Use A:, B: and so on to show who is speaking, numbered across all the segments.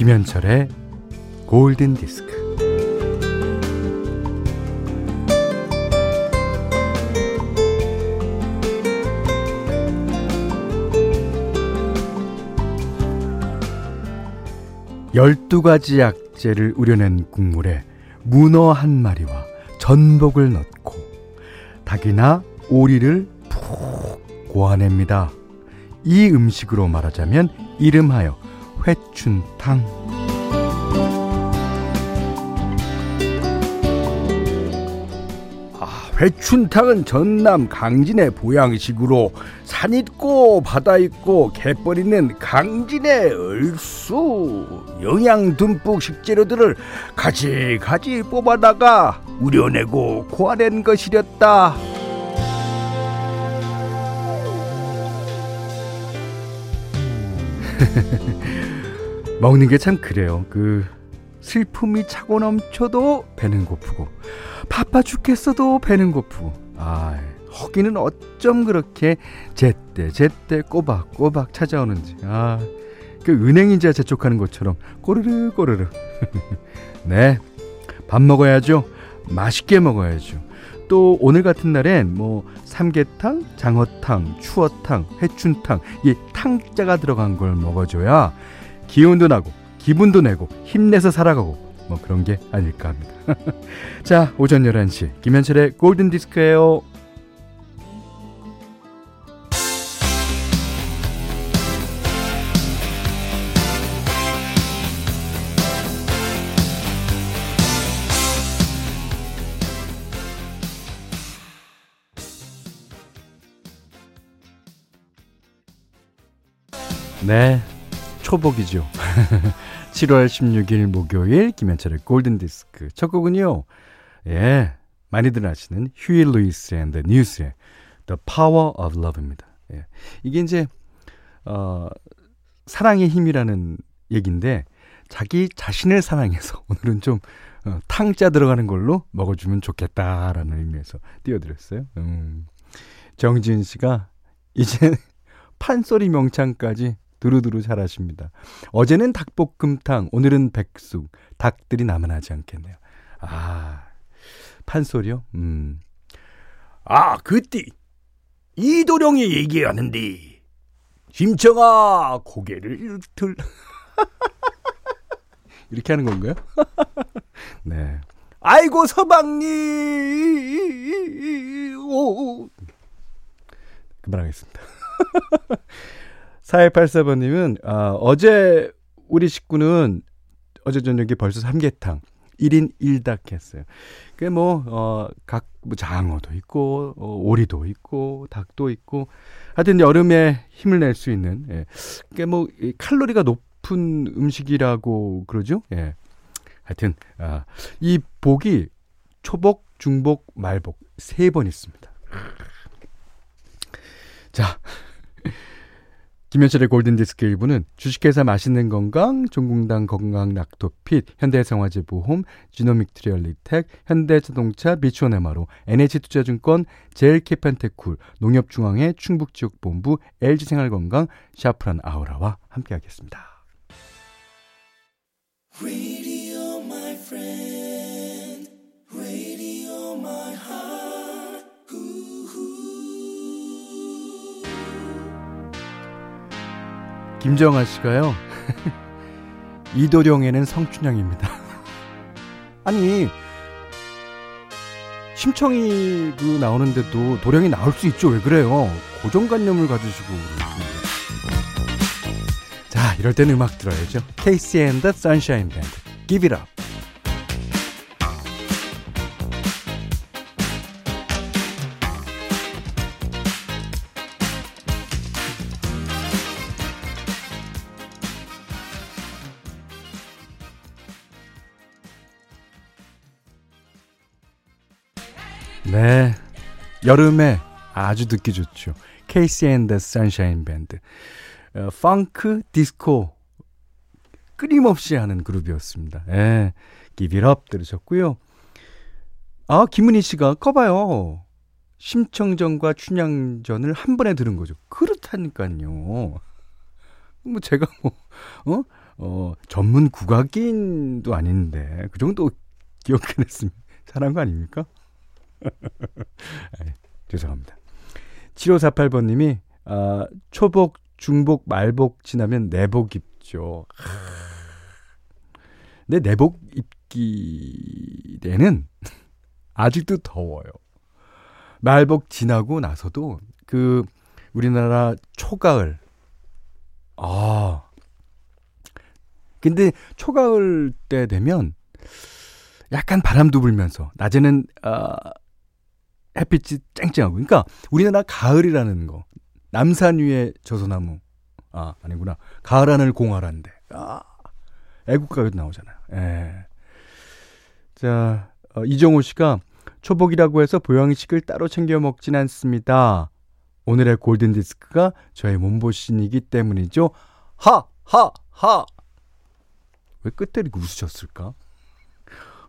A: 김현철의 골든 디스크. 열두 가지 약재를 우려낸 국물에 문어 한 마리와 전복을 넣고 닭이나 오리를 푹 고아냅니다. 이 음식으로 말하자면 이름하여 회춘탕. 아, 회춘탕은 전남 강진의 보양식으로 산 있고 바다 있고 갯벌 있는 강진의 얼쑤 영양 듬뿍 식재료들을 가지가지 뽑아다가 우려내고 고아낸 것이렸다. 먹는 게 참 그래요. 그 슬픔이 차고 넘쳐도 배는 고프고 바빠 죽겠어도 배는 고프고 아 허기는 어쩜 그렇게 제때 제때 꼬박꼬박 찾아오는지. 아 그 은행인자 재촉하는 것처럼 꼬르르 꼬르르. 네 밥 먹어야죠. 맛있게 먹어야죠. 또 오늘 같은 날엔 뭐 삼계탕, 장어탕, 추어탕, 회춘탕 이 탕자가 들어간 걸 먹어줘야 기운도 나고 기분도 내고 힘내서 살아가고 뭐 그런 게 아닐까 합니다. 자, 오전 11시 김현철의 골든 디스크예요. 네. 초복이죠. 7월 16일 목요일 김현철의 골든 디스크 첫 곡은요. 예. 많이들 아시는 Huey Lewis and the News의 The Power of Love입니다. 예. 이게 이제 어 사랑의 힘이라는 얘기인데 자기 자신을 사랑해서 오늘은 좀 어, 탕 자 들어가는 걸로 먹어주면 좋겠다라는 의미에서 띄워드렸어요. 음. 정지은 씨가 이제 판소리 명창까지 두루두루 잘하십니다. 어제는 닭볶음탕, 오늘은 백숙. 닭들이 남아나지 않겠네요. 아, 판소리요? 음.
B: 아, 그때 이도령이 얘기하는데 심청아 고개를 들
A: 이렇게 하는 건가요? 네.
B: 아이고 서방님 오.
A: 그만하겠습니다. 4184번님은, 아, 어제 우리 식구는 어제 저녁에 벌써 삼계탕 1인 1닭 했어요. 그게 뭐, 어, 각, 뭐 장어도 있고, 어, 오리도 있고, 닭도 있고, 하여튼 여름에 힘을 낼 수 있는, 예. 그게 뭐, 칼로리가 높은 음식이라고 그러죠? 예. 하여튼, 아, 이 복이 초복, 중복, 말복 세 번 있습니다. 자. 김현철의 골든디스크 일부는 주식회사 맛있는 건강, 종공당 건강 락토핏, 현대생화재보험, 지노믹 트리얼리텍, 현대자동차, 미추홀네마로, NH투자증권, 제일캐펜테쿨, 농협중앙회 충북지역본부, LG생활건강, 샤프란 아우라와 함께하겠습니다. 김정아 씨가요. 이도령에는 성춘향입니다. 아니 심청이 그 나오는데도 도령이 나올 수 있죠. 왜 그래요? 고정관념을 가지시고 자 이럴 땐 음악 들어야죠. 케이시 앤더 선샤인 밴드 Give It Up 네. 여름에 아주 듣기 좋죠. 케이시 앤더 선샤인 밴드. 어, 펑크, 디스코 끊임없이 하는 그룹이었습니다. 예. Give It Up 들으셨고요. 아, 김은희 씨가 꺼봐요. 심청전과 춘향전을 한 번에 들은 거죠. 그렇다니까요. 뭐 제가 뭐, 어? 어, 전문 국악인도 아닌데, 그 정도 기억해냈으면 잘한 거 아닙니까? 아이, 죄송합니다. 7548번님이, 아, 초복, 중복, 말복 지나면 내복 입죠. 근데 내복 입기 때는 아직도 더워요. 말복 지나고 나서도 그 우리나라 초가을 아 근데 초가을 때 되면 약간 바람도 불면서 낮에는 아 햇빛이 쨍쨍하고 그러니까 우리나라 가을이라는 거 남산 위에 저소나무 아 아니구나 가을 하늘 공활한데 아 애국가요도 나오잖아요. 예. 자 어, 이정호 씨가 초복이라고 해서 보양식을 따로 챙겨 먹진 않습니다. 오늘의 골든 디스크가 저의 몸보신이기 때문이죠. 하! 하! 하! 왜 이렇게 웃으셨을까?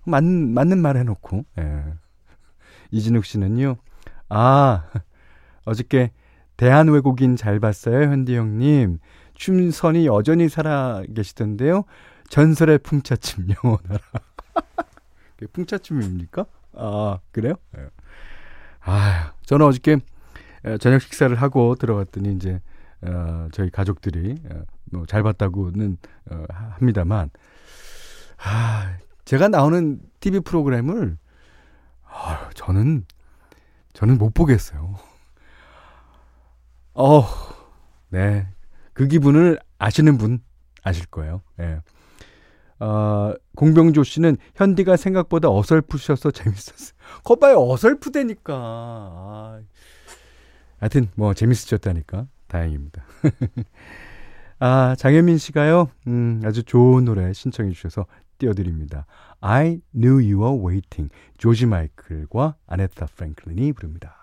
A: 맞, 맞는 말 해놓고. 예. 이진욱 씨는요. 아, 어저께 대한 외국인 잘 봤어요, 현디 형님. 춤선이 여전히 살아 계시던데요. 전설의 풍차춤 영원하라. 풍차춤입니까? 아, 그래요? 예. 아, 저는 어저께 저녁 식사를 하고 들어갔더니 이제 어, 저희 가족들이 어, 뭐잘 봤다고는 어, 합니다만 아, 제가 나오는 TV 프로그램을 아, 저는 저는 못 보겠어요. 어, 네, 그 기분을 아시는 분 아실 거예요. 예. 어, 공병조 씨는 현디가 생각보다 어설프셔서 재밌었어요. 거봐요, 어설프대니까. 아, 하여튼, 뭐, 재밌으셨다니까. 다행입니다. 아, 장현민 씨가요, 음, 아주 좋은 노래 신청해 주셔서 띄워드립니다. I knew you were waiting. 조지 마이클과 아네타 프랭클린이 부릅니다.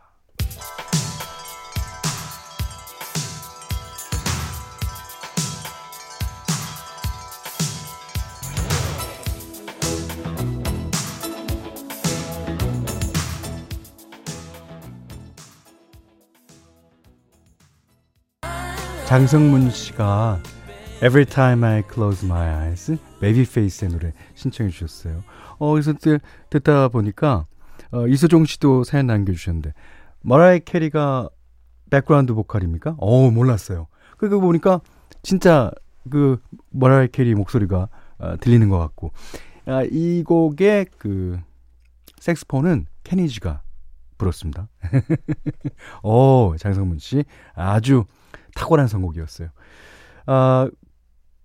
A: 장성문 씨가 Every Time I Close My Eyes, Babyface의 노래 신청해 주셨어요. 어, 그래서 듣, 듣다 보니까 어, 이소종 씨도 사연 남겨주셨는데 머라이 캐리가 백그라운드 보컬입니까? 어, 몰랐어요. 그거 보니까 진짜 그 머라이 캐리 목소리가 어, 들리는 것 같고 아, 이 곡의 그 색스폰은 케니지가 불었습니다. 오, 장성문 씨 아주 탁월한 선곡이었어요. 아,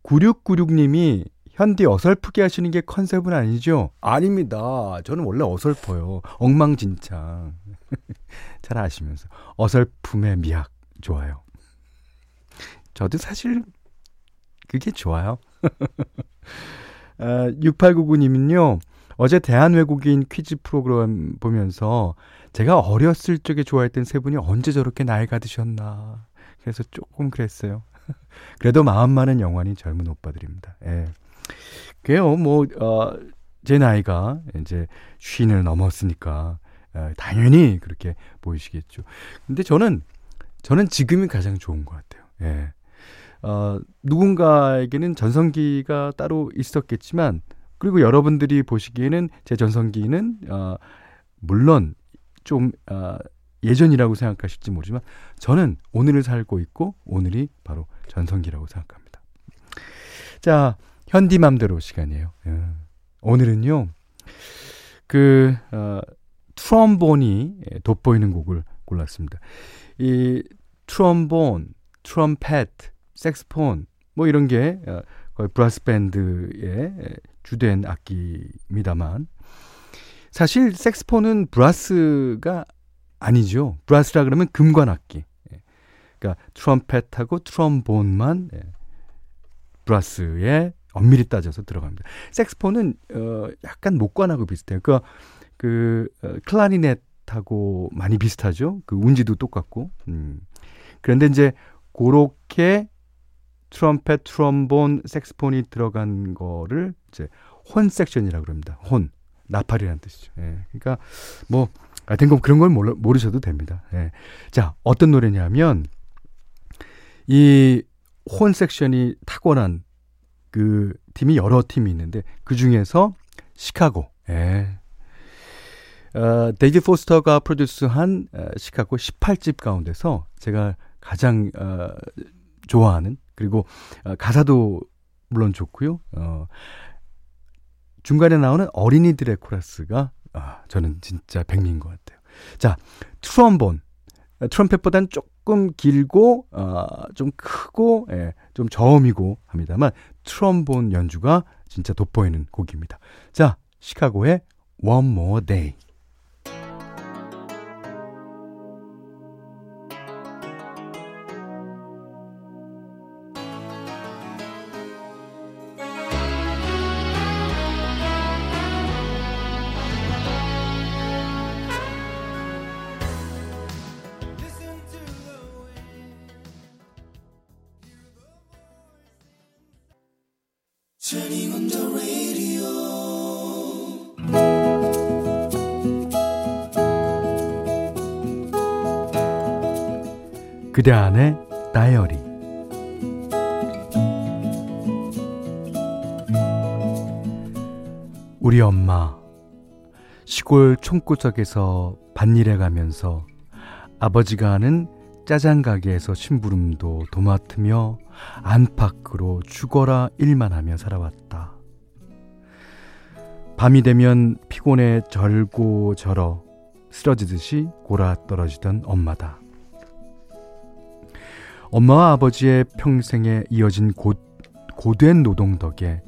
A: 9696님이 현디 어설프게 하시는 게 컨셉은 아니죠? 아닙니다. 저는 원래 어설퍼요. 엉망진창. 잘 아시면서. 어설픔의 미학. 좋아요. 저도 사실 그게 좋아요. 아, 6899님은요, 어제 대한외국인 퀴즈 프로그램 보면서 제가 어렸을 적에 좋아했던 세 분이 언제 저렇게 나이가 드셨나. 그래서 조금 그랬어요. 그래도 마음만은 영원히 젊은 오빠들입니다. 예. 그게요, 뭐, 어, 제 나이가 이제 쉰을 넘었으니까, 어, 당연히 그렇게 보이시겠죠. 근데 저는, 저는 지금이 가장 좋은 것 같아요. 예. 어, 누군가에게는 전성기가 따로 있었겠지만, 그리고 여러분들이 보시기에는 제 전성기는, 어, 물론 좀, 어, 예전이라고 생각하실지 모르지만 저는 오늘을 살고 있고 오늘이 바로 전성기라고 생각합니다. 자, 현디맘대로 시간이에요. 예. 오늘은요. 그 어, 트럼본이 돋보이는 곡을 골랐습니다. 이 트럼본, 트럼펫, 색스폰 뭐 이런 게 어, 거의 브라스 밴드의 주된 악기입니다만 사실 색스폰은 브라스가 아니죠. 브라스라 그러면 금관악기. 예. 그러니까 트럼펫하고 트럼본만 예. 브라스에 엄밀히 따져서 들어갑니다. 색스폰은 어 약간 목관하고 비슷해요. 그러니까 그 어, 클라리넷하고 많이 비슷하죠. 그 운지도 똑같고. 음. 그런데 이제 고렇게 트럼펫, 트럼본, 색스폰이 들어간 거를 이제 혼 섹션이라고 그럽니다. 혼. 나팔이라는 뜻이죠. 예. 그러니까 뭐 하여튼 그런 걸 모르, 모르셔도 됩니다. 예. 자, 어떤 노래냐면 이 혼 섹션이 타고난 그 팀이 여러 팀이 있는데 그 중에서 시카고. 예. 어, 데이비 포스터가 프로듀스한 어, 시카고 18집 가운데서 제가 가장 어, 좋아하는 그리고 어, 가사도 물론 좋고요. 어, 중간에 나오는 어린이들의 코러스가 아, 저는 진짜 백미인 것 같아요. 자, 트럼본. 트럼펫보다는 조금 길고 어, 좀 크고 예, 좀 저음이고 합니다만 트럼본 연주가 진짜 돋보이는 곡입니다. 자, 시카고의 One More Day. 그대 안의 다이어리 우리 엄마 시골 총구석에서 밭일해 가면서 아버지가 하는 짜장 가게에서 심부름도 도맡으며 안팎으로 죽어라 일만 하며 살아왔다. 밤이 되면 피곤해 절고 절어 쓰러지듯이 골아 떨어지던 엄마다. 엄마와 아버지의 평생에 이어진 고, 고된 노동 덕에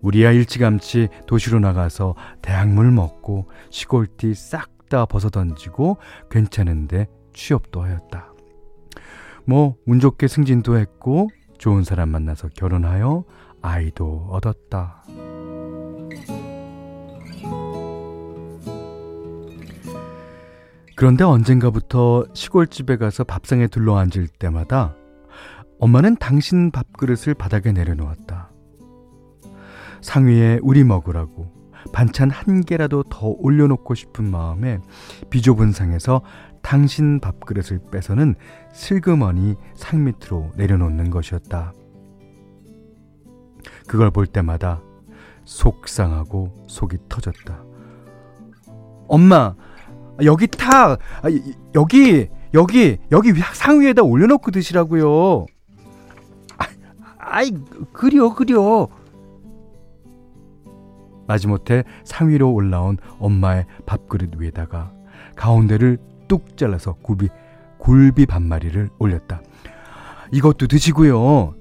A: 우리야 일찌감치 도시로 나가서 대학물 먹고 시골띠 싹 다 벗어던지고 괜찮은데 취업도 하였다. 뭐 운 좋게 승진도 했고 좋은 사람 만나서 결혼하여 아이도 얻었다. 그런데 언젠가부터 시골집에 가서 밥상에 둘러앉을 때마다 엄마는 당신 밥그릇을 바닥에 내려놓았다. 상위에 우리 먹으라고 반찬 한 개라도 더 올려놓고 싶은 마음에 비좁은 상에서 당신 밥그릇을 빼서는 슬그머니 상 밑으로 내려놓는 것이었다. 그걸 볼 때마다 속상하고 속이 터졌다. 엄마, 여기 타! 아, 여기, 여기, 여기 상 위에다 올려놓고 드시라고요. 아, 아이, 그려, 그려. 마지못해 상 위로 올라온 엄마의 밥그릇 위에다가 가운데를 뚝 잘라서 굴비, 굴비 반마리를 올렸다. 이것도 드시고요.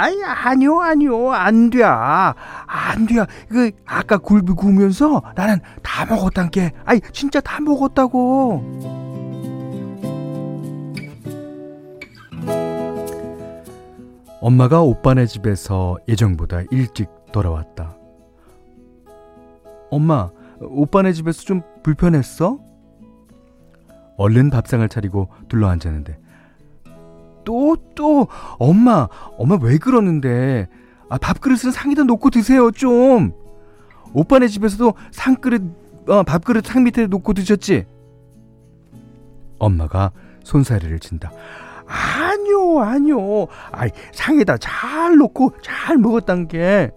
A: 아니, 아니요, 아니요, 안 돼. 안 돼. 그, 아까 굴비 구우면서 나는 다 먹었단 게. 아니, 진짜 다 먹었다고. 엄마가 오빠네 집에서 예정보다 일찍 돌아왔다. 엄마, 오빠네 집에서 좀 불편했어? 얼른 밥상을 차리고 둘러앉았는데 또, 또, 엄마, 엄마 왜 그러는데? 아, 밥그릇은 상에다 놓고 드세요, 좀. 오빠네 집에서도 상그릇, 어, 밥그릇 상 밑에 놓고 드셨지? 엄마가 손사래를 친다. 아니요, 아니요. 아이, 상에다 잘 놓고 잘 먹었단 게.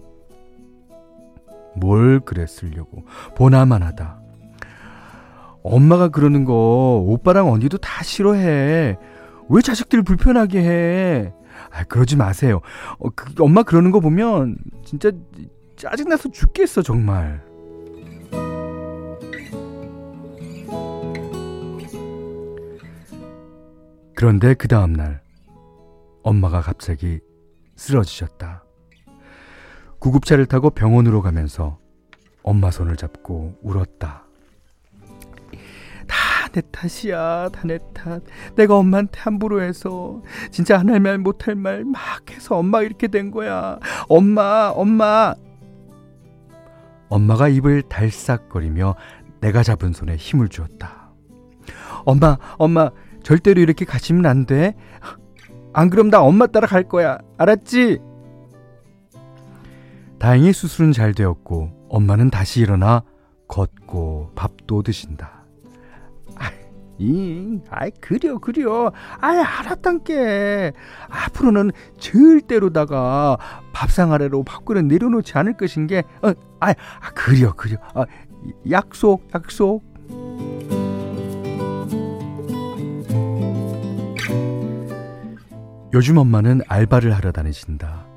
A: 뭘 그랬으려고. 보나만 하다. 엄마가 그러는 거 오빠랑 언니도 다 싫어해. 왜 자식들 불편하게 해? 아, 그러지 마세요. 어, 그, 엄마 그러는 거 보면 진짜 짜증나서 죽겠어, 정말. 그런데 그 다음날, 엄마가 갑자기 쓰러지셨다. 구급차를 타고 병원으로 가면서 엄마 손을 잡고 울었다. 내 탓이야 다 내 탓. 내가 엄마한테 함부로 해서 진짜 안 할 말 못 할 말 막 해서 엄마 이렇게 된 거야. 엄마 엄마 엄마가 입을 달싹거리며 내가 잡은 손에 힘을 주었다. 엄마 엄마 절대로 이렇게 가시면 안 돼. 안 그럼 나 엄마 따라 갈 거야. 알았지? 다행히 수술은 잘 되었고 엄마는 다시 일어나 걷고 밥도 드신다. 이, 아이, 그려, 그려. 아이, 알았단께. 앞으로는 절대로다가 밥상 아래로 밥그릇 내려놓지 않을 것인 게, 어, 아, 아 그려, 그려. 아, 약속, 약속. 요즘 엄마는 알바를 하러 다니신다.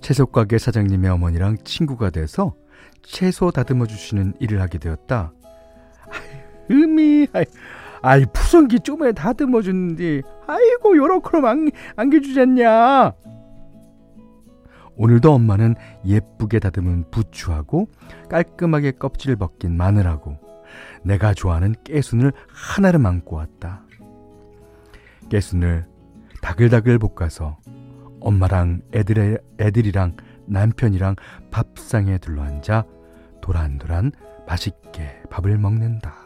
A: 채소가게 사장님의 어머니랑 친구가 돼서 채소 다듬어 주시는 일을 하게 되었다. 음이, 아이, 아이 푸성기 좀에 다듬어 주는데, 아이고 요렇게로 안, 안겨주잖냐. 오늘도 엄마는 예쁘게 다듬은 부추하고 깔끔하게 껍질 벗긴 마늘하고 내가 좋아하는 깨순을 하나를 안고 왔다. 깨순을 다글다글 볶아서 엄마랑 애들, 애들이랑 남편이랑 밥상에 둘러앉아 도란도란 맛있게 밥을 먹는다.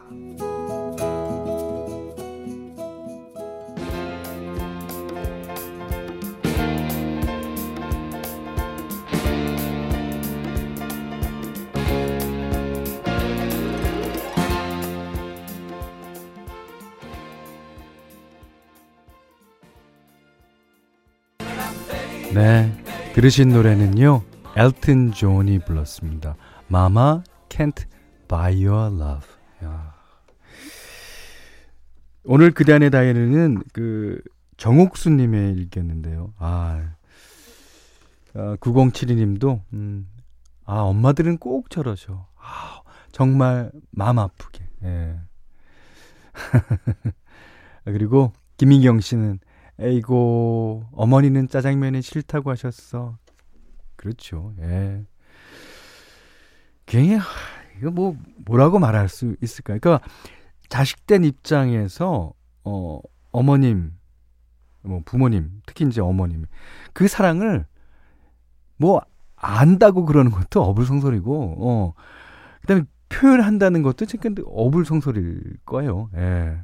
A: 네, 들으신 노래는요. 엘튼 존이 불렀습니다. Mama Can't Buy Your Love. 야. 오늘 그대 안의 다이어리는 그 정옥수님의 일기였는데요. 아, 아 9072님도 음, 아 엄마들은 꼭 저러셔. 아, 정말 마음 아프게. 예. 그리고 김민경 씨는 에이고, 어머니는 짜장면이 싫다고 하셨어. 그렇죠. 예. 괜히, 이거 뭐, 뭐라고 말할 수 있을까요? 그러니까, 자식된 입장에서, 어, 어머님, 뭐, 부모님, 특히 이제 어머님, 그 사랑을, 뭐, 안다고 그러는 것도 어불성설이고, 어, 그 다음에 표현한다는 것도 지금 어불성설일 거예요. 예.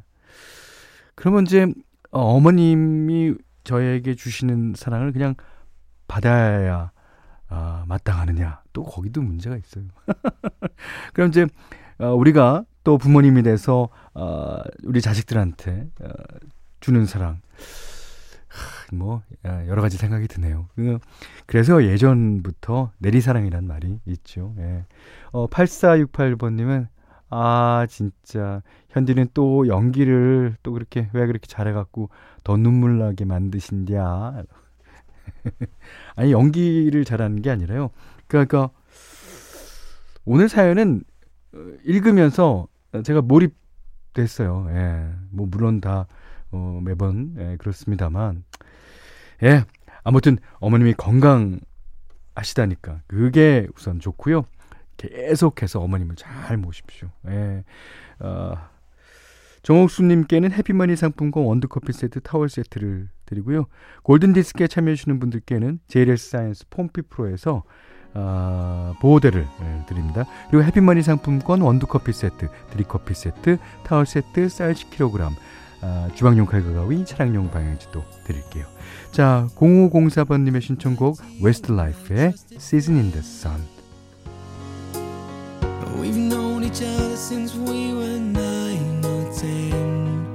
A: 그러면 이제, 어, 어머님이 저에게 주시는 사랑을 그냥 받아야 아, 마땅하느냐 또 거기도 문제가 있어요. 그럼 이제 어, 우리가 또 부모님이 돼서 어, 우리 자식들한테 어, 주는 사랑 뭐 여러 가지 생각이 드네요. 그, 그래서 예전부터 내리사랑이란 말이 있죠. 예. 어, 8468번님은 아, 진짜. 현디는 또 연기를 또 그렇게, 왜 그렇게 잘해갖고 더 눈물 나게 만드신디야. 아니, 연기를 잘하는 게 아니라요. 그러니까, 오늘 사연은 어, 읽으면서 제가 몰입됐어요. 예. 뭐, 물론 다, 어, 매번, 예, 그렇습니다만. 예. 아무튼, 어머님이 건강하시다니까. 그게 우선 좋고요. 계속해서 어머님을 잘 모십시오. 예. 어, 정옥수님께는 해피머니 상품권 원두커피 세트 타월 세트를 드리고요. 골든디스크에 참여해주시는 분들께는 JLS 사이언스 폼피 프로에서 어, 보호대를 예, 드립니다. 그리고 해피머니 상품권 원두커피 세트, 드립커피 세트, 타월 세트, 쌀 10kg, 어, 주방용 칼과 가위, 차량용 방향제도 드릴게요. 자, 0504번님의 신청곡 웨스트 라이프의 Season in the Sun We've known each other since we were nine or ten.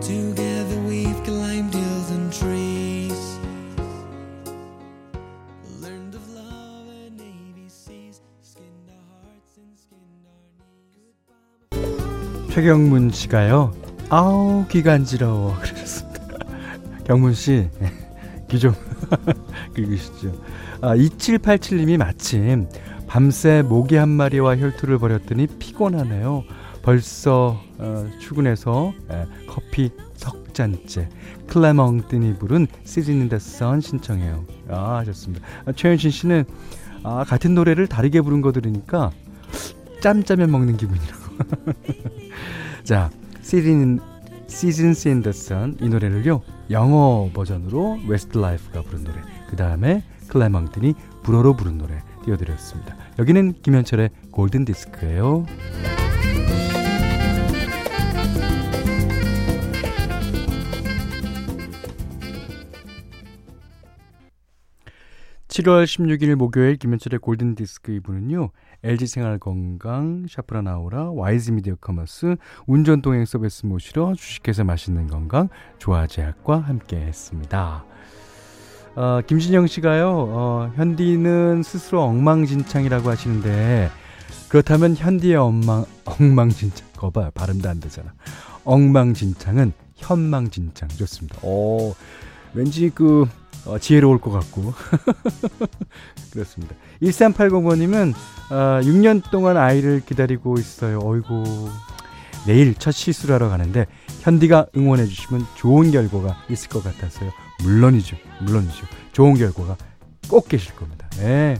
A: Together 최경문 씨가요. 아우 귀가 안지러워 그러셨습니다. 경문 씨. 귀좀 긁으시죠. 아, 2787님이 마침 밤새 모기 한 마리와 혈투를 벌였더니 피곤하네요. 벌써 어, 출근해서 에, 커피 석 잔째 클레멍 뜬이 부른 Season in the Sun 신청해요. 아 하셨습니다. 아, 최현신 씨는 아, 같은 노래를 다르게 부른 거 들으니까 짬짜면 먹는 기분이라고. 자, Season Seasons in the Sun 이 노래를요 영어 버전으로 웨스트 라이프가 부른 노래 그 다음에 클레멍튼이 불어로 부른 노래 띄워드렸습니다. 여기는 김현철의 골든 디스크예요. 7월 16일 목요일 김현철의 골든 디스크 이부는요. LG 생활건강, 샤프라나우라, 와이즈 미디어 커머스, 운전 동행 서비스 모시러 주식회사 맛있는 건강, 조화제약과 함께 했습니다. 어, 김진영 씨가요, 어, 현디는 스스로 엉망진창이라고 하시는데, 그렇다면 현디의 엉망, 엉망진창. 거봐, 발음도 안 되잖아. 엉망진창은 현망진창. 좋습니다. 오, 왠지 그, 어, 지혜로울 것 같고. 그렇습니다. 1380번님은, 어, 6년 동안 아이를 기다리고 있어요. 어이구. 내일 첫 시술을 하러 가는데, 현디가 응원해 주시면 좋은 결과가 있을 것 같았어요. 물론이죠. 물론이죠. 좋은 결과가 꼭 계실 겁니다. 네.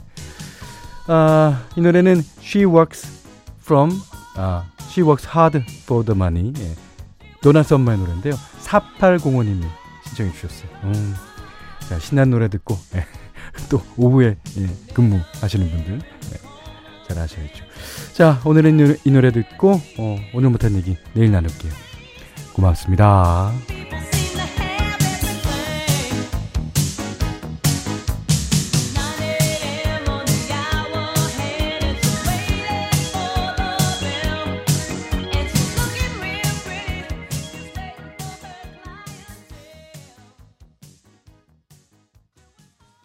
A: 아, 이 노래는 She Works From, 아, She Works Hard for the Money. 예. 도나 썸머의 노래인데요. 4805님이 신청해 주셨어요. 음. 자, 신난 노래 듣고, 예. 또 오후에 예, 근무하시는 분들 예, 잘 아셔야죠. 자, 오늘은 이 노래, 듣고 어, 오늘 못한 얘기 내일 나눌게요. 고맙습니다.